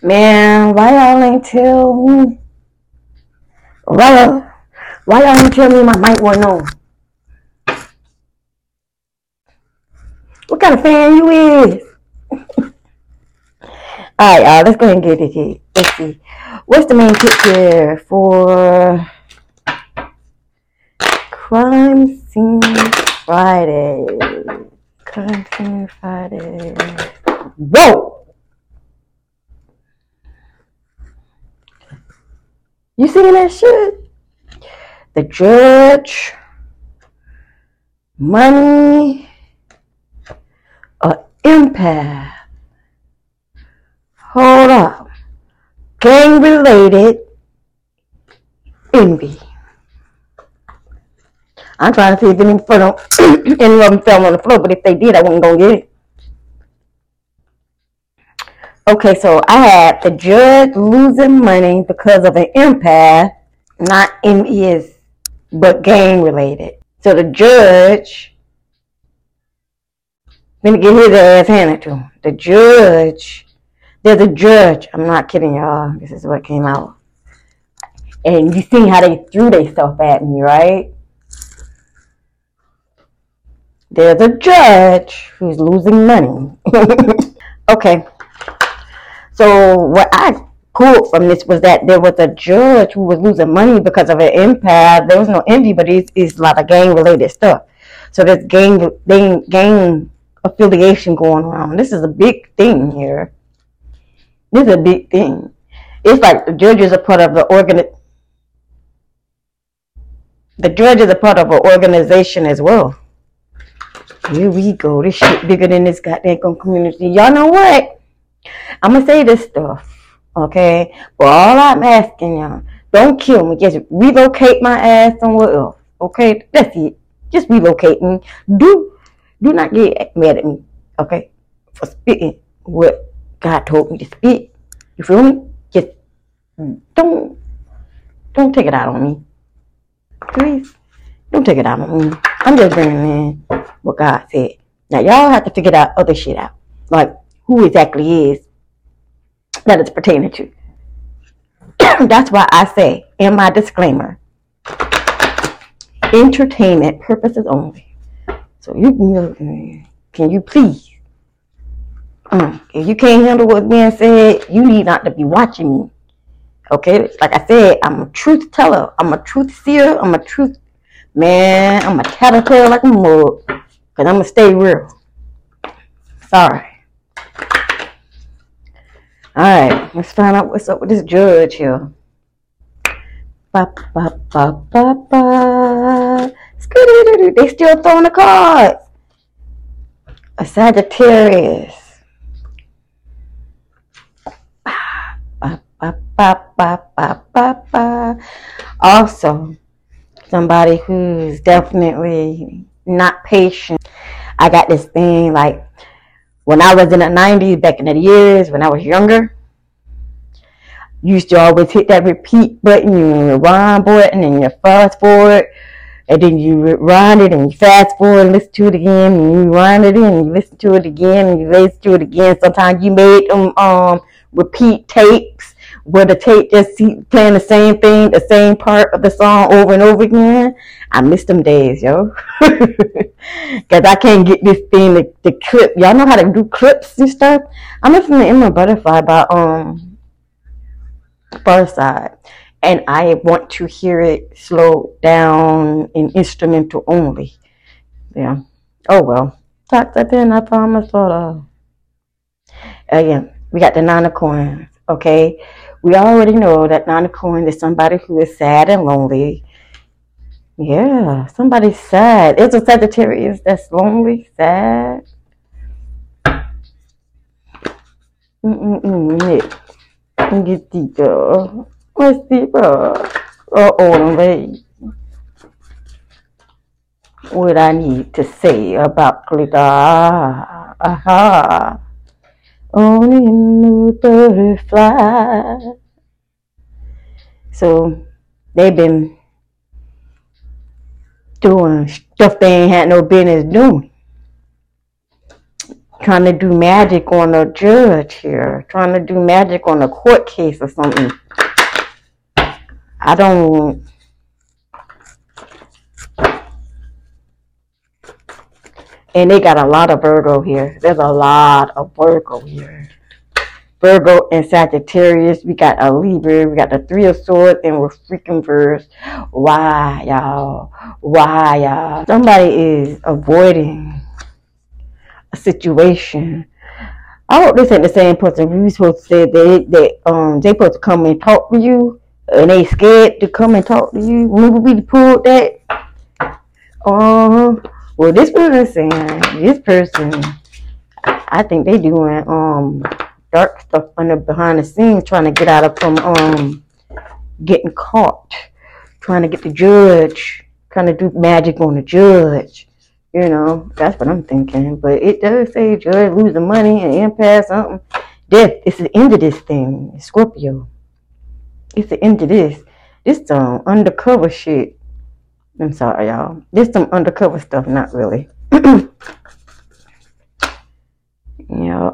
Man, why y'all ain't tell me? Why, why y'all ain't tell me my mic wasn't on? What kind of fan you is? Alright, y'all, let's go ahead and get it here. Let's see. What's the main picture for Crime Scene Friday? Crime Scene Friday. Whoa! You seeing that shit? The judge, money, a empath. Hold up. Gang related envy. I'm trying to see if any of any of them fell on the floor, but if they did, I wasn't gonna get it. Okay, so I had the judge losing money because of an empath, not envious, but gang related. So the judge, gonna get his ass handed to him. The judge, there's a judge. I'm not kidding y'all. This is what came out. And you see how they threw their stuff at me, right? There's a judge who's losing money. okay. So what I pulled from this was that there was a judge who was losing money because of an empath. There was no envy, but it's, it's a lot of gang related stuff. So there's gang, gang gang affiliation going around. This is a big thing here. This is a big thing. It's like the judge is a part of the organ. The judge is a part of an organization as well. Here we go. This shit bigger than this goddamn community. Y'all know what? I'm gonna say this stuff, okay? But all I'm asking y'all, don't kill me. Just relocate my ass somewhere else, okay? That's it. Just relocate me. Do do not get mad at me, okay? For spitting what God told me to spit. You feel me? Just don't don't take it out on me, please. Don't take it out on me. I'm just bringing in what God said. Now y'all have to figure that other shit out, like who exactly is that it's pertaining to. That's why I say in my disclaimer, entertainment purposes only. So you can, can you please, um, if you can't handle what's being said, you need not to be watching me. Okay, like I said, I'm a truth teller. I'm a truth seer. I'm a truth man. I'm a tattletale like a mug. Cause I'm gonna stay real. Sorry. All right, let's find out what's up with this judge here. Ba, ba, ba, ba, ba. They still throwing the cards. A Sagittarius. Ba, ba, ba, ba, ba, ba, ba. Also, somebody who's definitely not patient. I got this thing like when I was in the 90s, back in the years, when I was younger, you used to always hit that repeat button, you rewind button, and you fast forward, and then you rewind it and you fast forward and listen to it again, and you rewind it and you listen to it again, and you listen to it again. Sometimes you made them um, repeat tapes where the tape just playing the same thing, the same part of the song over and over again. I miss them days, yo. Cause I can't get this thing to, to clip. Y'all know how to do clips and stuff. I'm listening to Emma Butterfly by um Pharcyde, and I want to hear it slow down in instrumental only. Yeah. Oh well. Talk that then I promise sort of. Again, we got the nine of coins. Okay. We already know that nine of coins is somebody who is sad and lonely. Yeah, somebody's sad. It's a Sagittarius that's lonely, sad. Mm-mm-mm. Get deeper. What's deeper? Oh, Uh-oh, wait. What I need to say about glitter. Aha. Only a new butterfly. So they've been doing stuff they ain't had no business doing. trying to do magic on a judge here, trying to do magic on a court case or something. I don't. And they got a lot of Virgo here. There's a lot of Virgo here. Virgo and Sagittarius. We got a Libra. We got the Three of Swords, and we're freaking verse. Why, y'all? Why, y'all? Somebody is avoiding a situation. I hope this ain't the same person. We supposed to say they they um they supposed to come and talk to you, and they scared to come and talk to you. Remember we pulled that. Um, well, this person saying this person. I think they doing um dark stuff under behind the scenes, trying to get out of from um getting caught, trying to get the judge, trying to do magic on the judge. You know, that's what I'm thinking. But it does say judge losing money and empath something. Death. It's the end of this thing. Scorpio. It's the end of this. This some undercover shit. I'm sorry, y'all. This some undercover stuff, not really. yeah.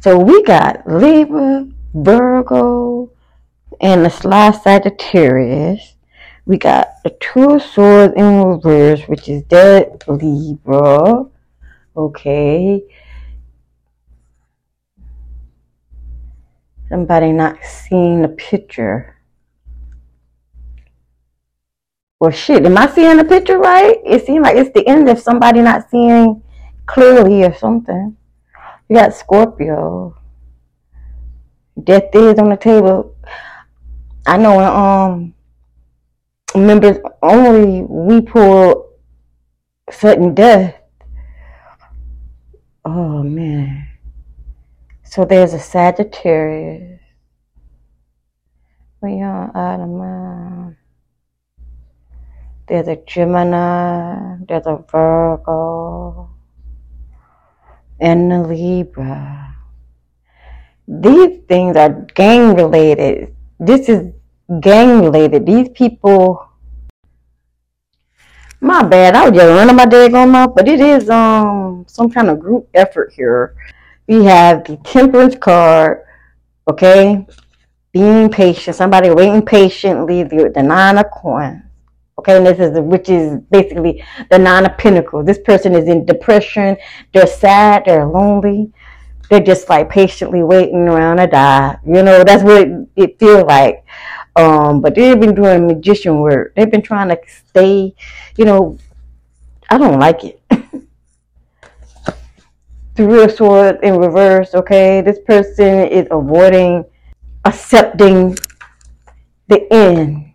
So we got Libra, Virgo, and the sly Sagittarius. We got the Two of Swords in reverse, which is dead Libra. Okay. Somebody not seeing the picture. Well, shit, am I seeing the picture right? It seems like it's the end of somebody not seeing clearly or something. We got Scorpio. Death is on the table. I know um members only we pull sudden death. Oh man. So there's a Sagittarius. We are Adam. There's a Gemini. There's a Virgo and a Libra. These things are gang related. This is gang related. These people. My bad. I was just running my daggone mouth, but it is um some kind of group effort here. We have the temperance card, okay? Being patient, somebody waiting patiently, the, the nine of coins. Okay, and this is which is basically the nine of pentacles. This person is in depression, they're sad, they're lonely, they're just like patiently waiting around to die. You know, that's what it, it feels like. Um, but they've been doing magician work. They've been trying to stay, you know, I don't like it. Three of sword in reverse, okay? This person is avoiding accepting the end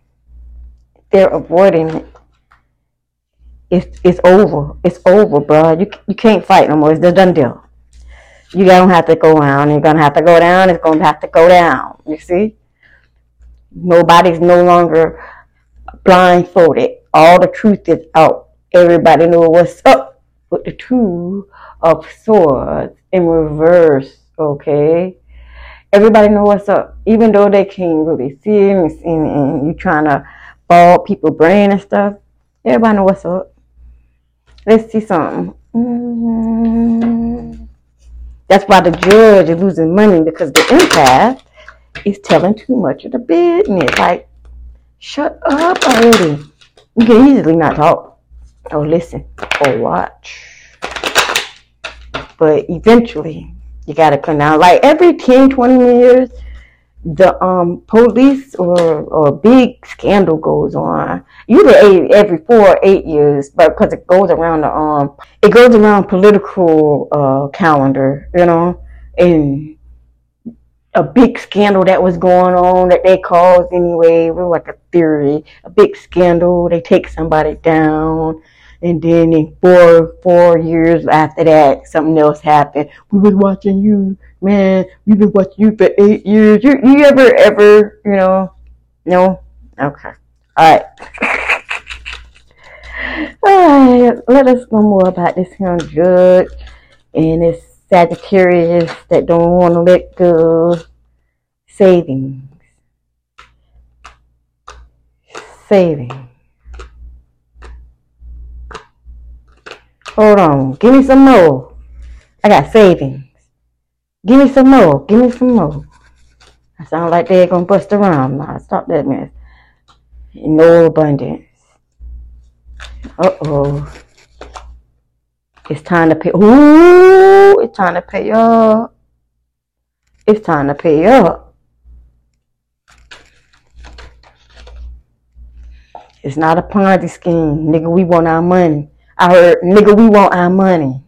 they're avoiding it. It's it's over. It's over, bro. You you can't fight no more. It's the done deal. You don't have to go down. You're gonna have to go down. It's gonna have to go down. You see? Nobody's no longer blindfolded. All the truth is out. Everybody knows what's up with the two of swords in reverse. Okay. Everybody know what's up, even though they can't really see it and, and, and you trying to bald people brain and stuff. Everybody know what's up. Let's see something. Mm-hmm. That's why the judge is losing money because the empath is telling too much of the business. Like, shut up already. You can easily not talk or listen or watch. But eventually, you got to come down. Like every 10, 20 years, the um police or or big scandal goes on. Usually every four or eight years but because it goes around the um it goes around political uh calendar you know and a big scandal that was going on that they caused anyway like a theory a big scandal they take somebody down and then four four years after that something else happened we was watching you man, we've been watching you for eight years. You, you ever, ever, you know, no? Okay. All right. All right. Let us know more about this young judge and this Sagittarius that don't want to let go. Savings. Saving. Hold on. Give me some more. I got savings. Give me some more. Give me some more. I sound like they're gonna bust around now. Stop that mess. No abundance. Uh oh. It's time to pay. Ooh, it's time to pay up. It's time to pay up. It's not a Ponzi scheme. Nigga, we want our money. I heard, nigga, we want our money.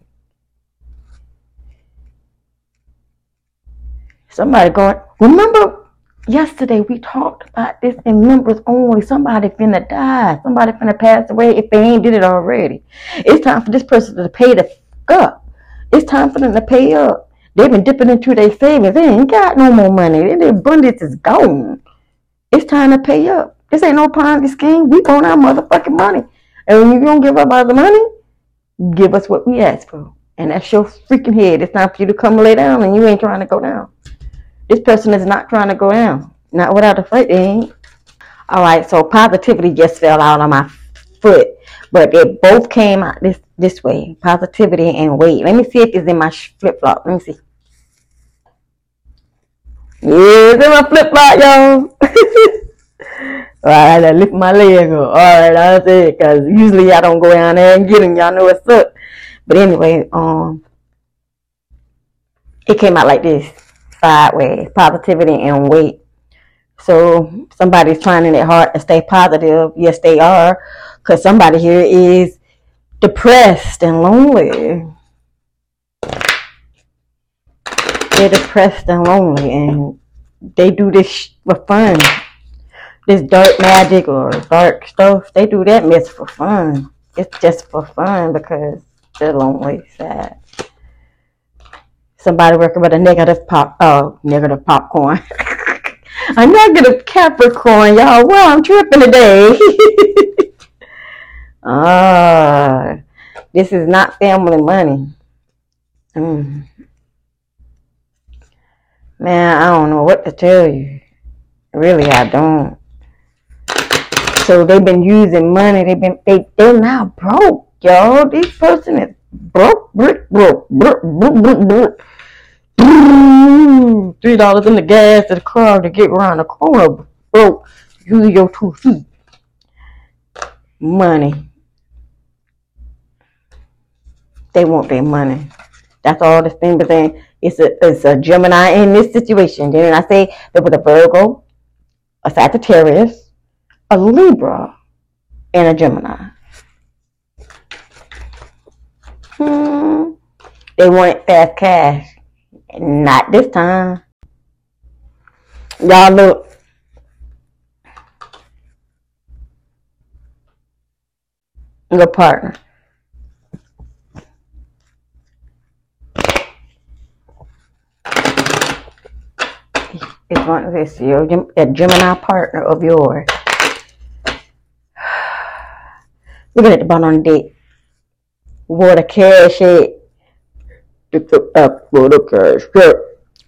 Somebody going, remember yesterday we talked about this in members only. Somebody finna die. Somebody finna pass away if they ain't did it already. It's time for this person to pay the fuck up. It's time for them to pay up. They've been dipping into their savings. They ain't got no more money. Their abundance is gone. It's time to pay up. This ain't no Ponzi scheme. We want our motherfucking money. And when you don't give up all the money, give us what we ask for. And that's your freaking head. It's time for you to come lay down and you ain't trying to go down. This person is not trying to go down. Not without a fight, they ain't. All right, so positivity just fell out on my foot. But they both came out this this way. Positivity and weight. Let me see if it's in my flip flop. Let me see. Yeah, it's in my flip flop, y'all. All right, I lift my leg up. All right, I said because usually I don't go down there and get them. Y'all know what's up. But anyway, um, it came out like this, sideways, positivity and weight. So somebody's finding it hard to stay positive. Yes, they are, because somebody here is depressed and lonely. They're depressed and lonely, and they do this for fun this dark magic or dark stuff, they do that mess for fun. It's just for fun because they're lonely, sad. Somebody working with a negative pop, oh, negative popcorn. a negative Capricorn, y'all. Well, I'm tripping today. ah, this is not family money. Mm. Man, I don't know what to tell you. Really, I don't. So they've been using money. They've been they they're now broke, y'all. This person is broke, broke, broke, broke, broke, broke, broke. Three dollars in the gas to the car to get around the corner, broke. Use your two feet. Money. They want their money. That's all this thing is saying. It's a it's a Gemini in this situation. Then I say there was a Virgo, a Sagittarius, a Libra, and a Gemini. Hmm. They wanted fast cash. Not this time. Y'all look. Your partner. It's one of this your Gemini partner of yours. The bottom on. Where the cash at? Pick up where the cash at?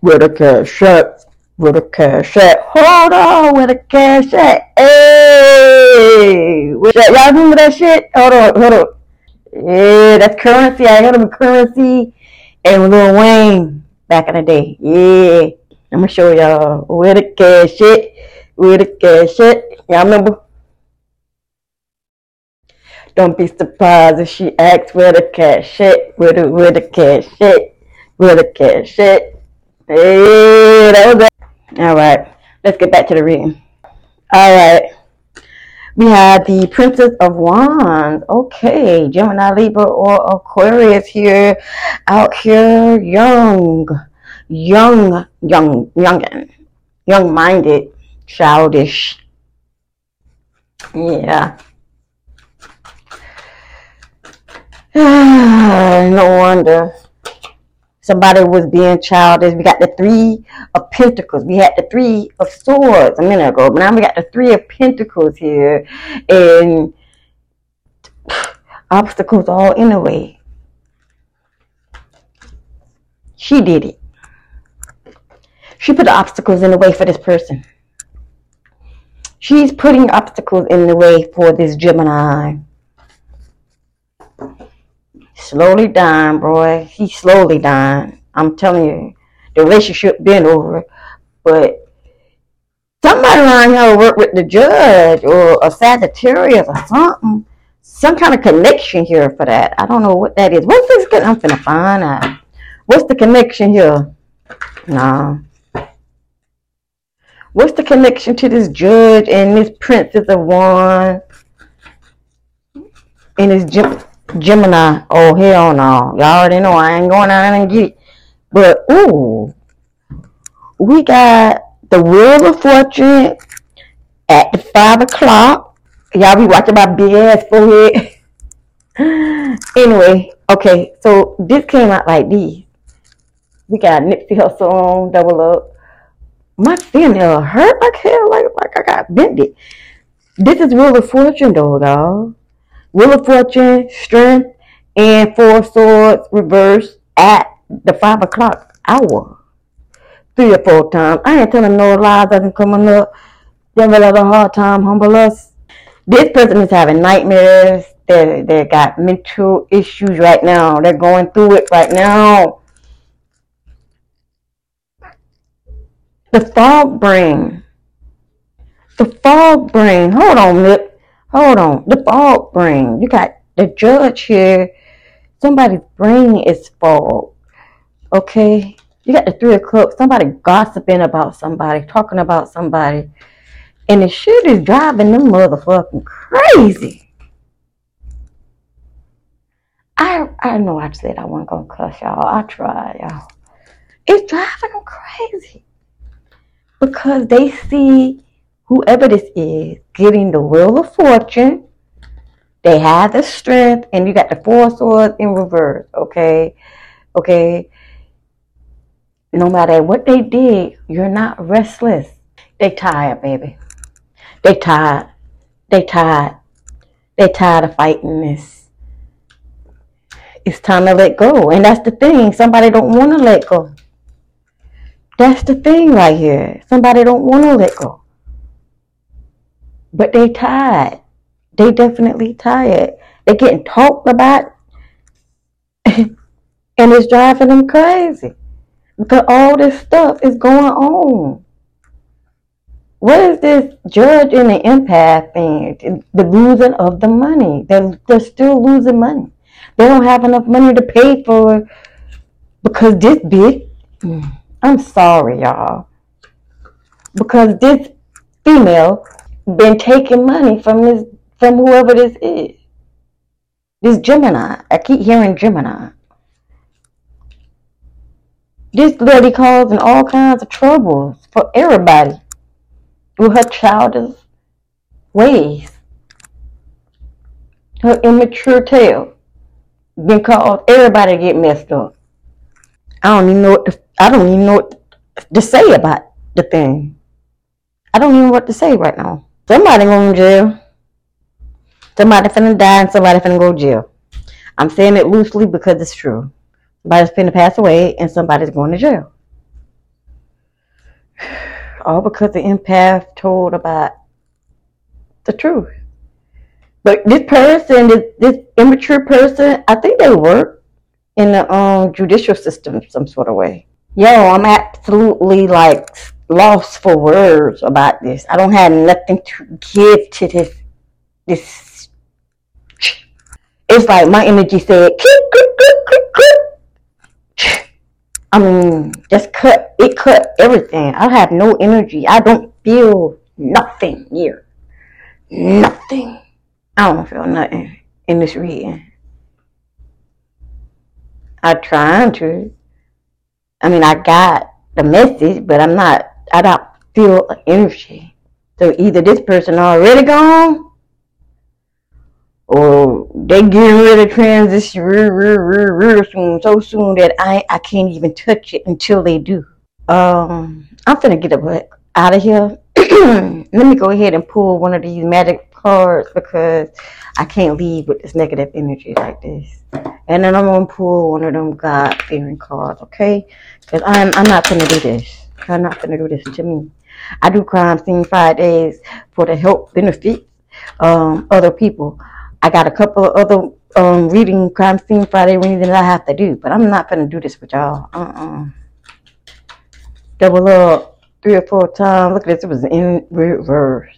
Where the cash at? Where the cash at? Hold on, where the cash at? Hey? Y'all remember that shit? Hold on, hold on. Yeah, that's Curren$y. I heard of Curren$y and Lil Wayne back in the day. Yeah, I'm gonna show y'all where the cash at. Where the cash at? Y'all remember? Don't be surprised if she asks where the cash at, where the where the cash at, where the cash at. Hey, that was it. All right, let's get back to the reading. All right, we have the Princess of Wands. Okay, Gemini, Libra, or Aquarius here, out here, young, young, young, youngin, young-minded, childish. Yeah. no wonder somebody was being childish. We got the three of pentacles. We had the three of swords a minute ago, but now we got the three of pentacles here, and obstacles all in the way. She did it. She put the obstacles in the way for this person. She's putting obstacles in the way for this Gemini slowly dying, boy. He's slowly dying. I'm telling you, the relationship been over. But somebody around here work with the judge or a Sagittarius or something. Some kind of connection here for that. I don't know what that is. What's this? I'm finna find out. What's the connection here? No. What's the connection to this judge and this princess of one and this Gem- Gemini? Oh hell no! Y'all already know I ain't going out and get it. But ooh, we got the Wheel of Fortune at the five o'clock. Y'all be watching my big ass forehead. anyway, okay, so this came out like this. We got Nipsey Hussle on double up. My fingernail hurt like hell, like like I got bended. This is Wheel of Fortune though, y'all. Wheel of Fortune, Strength, and Four Swords reverse at the five o'clock hour. Three or four times. I ain't telling no lies that can coming up. Devil have a hard time, humble us. This person is having nightmares. They they got mental issues right now. They're going through it right now. The fog brain. The fog brain. Hold on, Nip. Hold on. The fog brain. You got the judge here. Somebody's brain is fog. Okay? You got the three o'clock. Somebody gossiping about somebody, talking about somebody. And the shit is driving them motherfucking crazy. I I know I said I wasn't gonna cuss y'all. I tried, y'all. It's driving them crazy because they see whoever this is getting the wheel of fortune. They have the strength, and you got the four swords in reverse. Okay, okay. No matter what they did, you're not restless. They tired, baby. They tired. They tired. They tired of fighting this. It's time to let go, and that's the thing. Somebody don't want to let go. That's the thing right here. Somebody don't want to let go. But they tired. They definitely tired. They're getting talked about and it's driving them crazy. Because all this stuff is going on. What is this judge and the empath thing? The losing of the money. They're, they're still losing money. They don't have enough money to pay for because this bitch. I'm sorry, y'all. Because this female been taking money from this from whoever this is. This Gemini. I keep hearing Gemini. This lady causing all kinds of troubles for everybody with her childish ways. Her immature been caused everybody get messed up. I don't even know what to, I don't even know what to say about the thing. I don't even know what to say right now. Somebody going to jail. Somebody finna die and somebody finna go to jail. I'm saying it loosely because it's true. Somebody's finna pass away and somebody's going to jail. All because the empath told about the truth. But this person, this, this immature person, I think they work in the um, judicial system some sort of way. Yo, I'm absolutely like lost for words about this. I don't have nothing to give to this. This. It's like my energy said, I mean, just cut. It cut everything. I have no energy. I don't feel nothing here. Nothing. I don't feel nothing in this reading. I trying to. I mean, I got the message, but I'm not. I don't feel energy. So either this person already gone, or they getting ready to transition real, real, real, real soon, so soon that I I can't even touch it until they do. Um, I'm gonna get up out of here. Let me go ahead and pull one of these magic cards because I can't leave with this negative energy like this. And then I'm gonna pull one of them God fearing cards, okay? Because I'm I'm not gonna do this. I'm not gonna do this to me. I do crime scene Fridays for the help benefit um, other people. I got a couple of other um, reading Crime Scene Friday reading that I have to do, but I'm not gonna do this with y'all. Uh-uh. Double up three or four times. Look at this. It was in reverse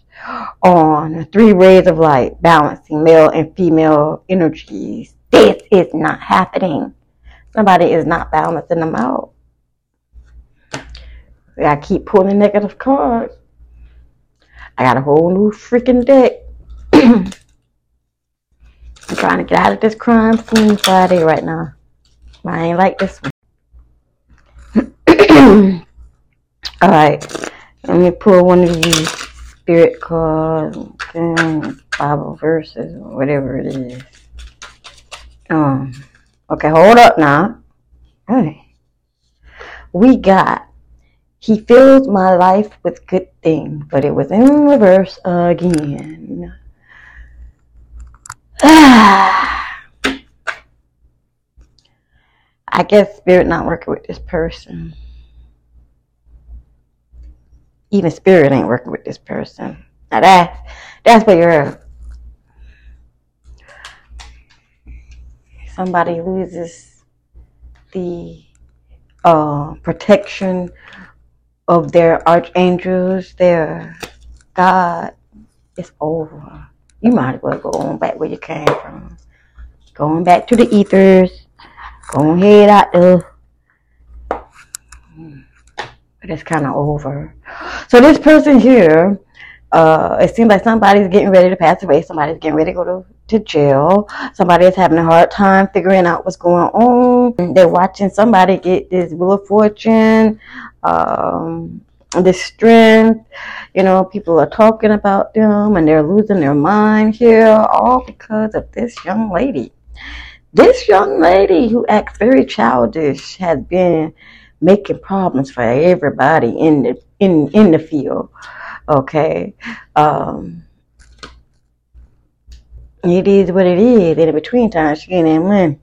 on three rays of light, balancing male and female energies. This is not happening. Somebody is not balancing them out. I keep pulling negative cards. I got a whole new freaking deck. I'm trying to get out of this crime scene Friday right now. I ain't like this one. All right, let me pull one of these spirit cards, Bible verses, whatever it is. Um, okay, hold up now. Right, we got he filled my life with good things, but it was in reverse again. I guess spirit not working with this person. Even spirit ain't working with this person. Now that's that's where you're somebody loses the uh, protection of their archangels, their God, it's over. You might as well go on back where you came from. Going back to the ethers. Go ahead out there. But it's kind of over. So this person here, uh, it seems like somebody's getting ready to pass away. Somebody's getting ready to go to, to jail. Somebody is having a hard time figuring out what's going on. They're watching somebody get this Wheel of Fortune um, the strength. You know, people are talking about them and they're losing their mind here, all because of this young lady. This young lady who acts very childish has been making problems for everybody in the in in the field. Okay. Um, it is what it is. In between times, she getting money.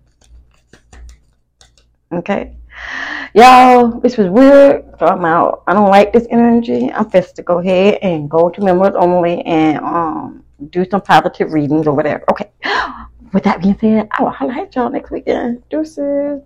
Okay. Y'all, this was weird. So I'm out. I don't like this energy. I'm fist to go ahead and go to members only and um do some positive readings or whatever. Okay. With that being said, I will highlight y'all next weekend. Deuces.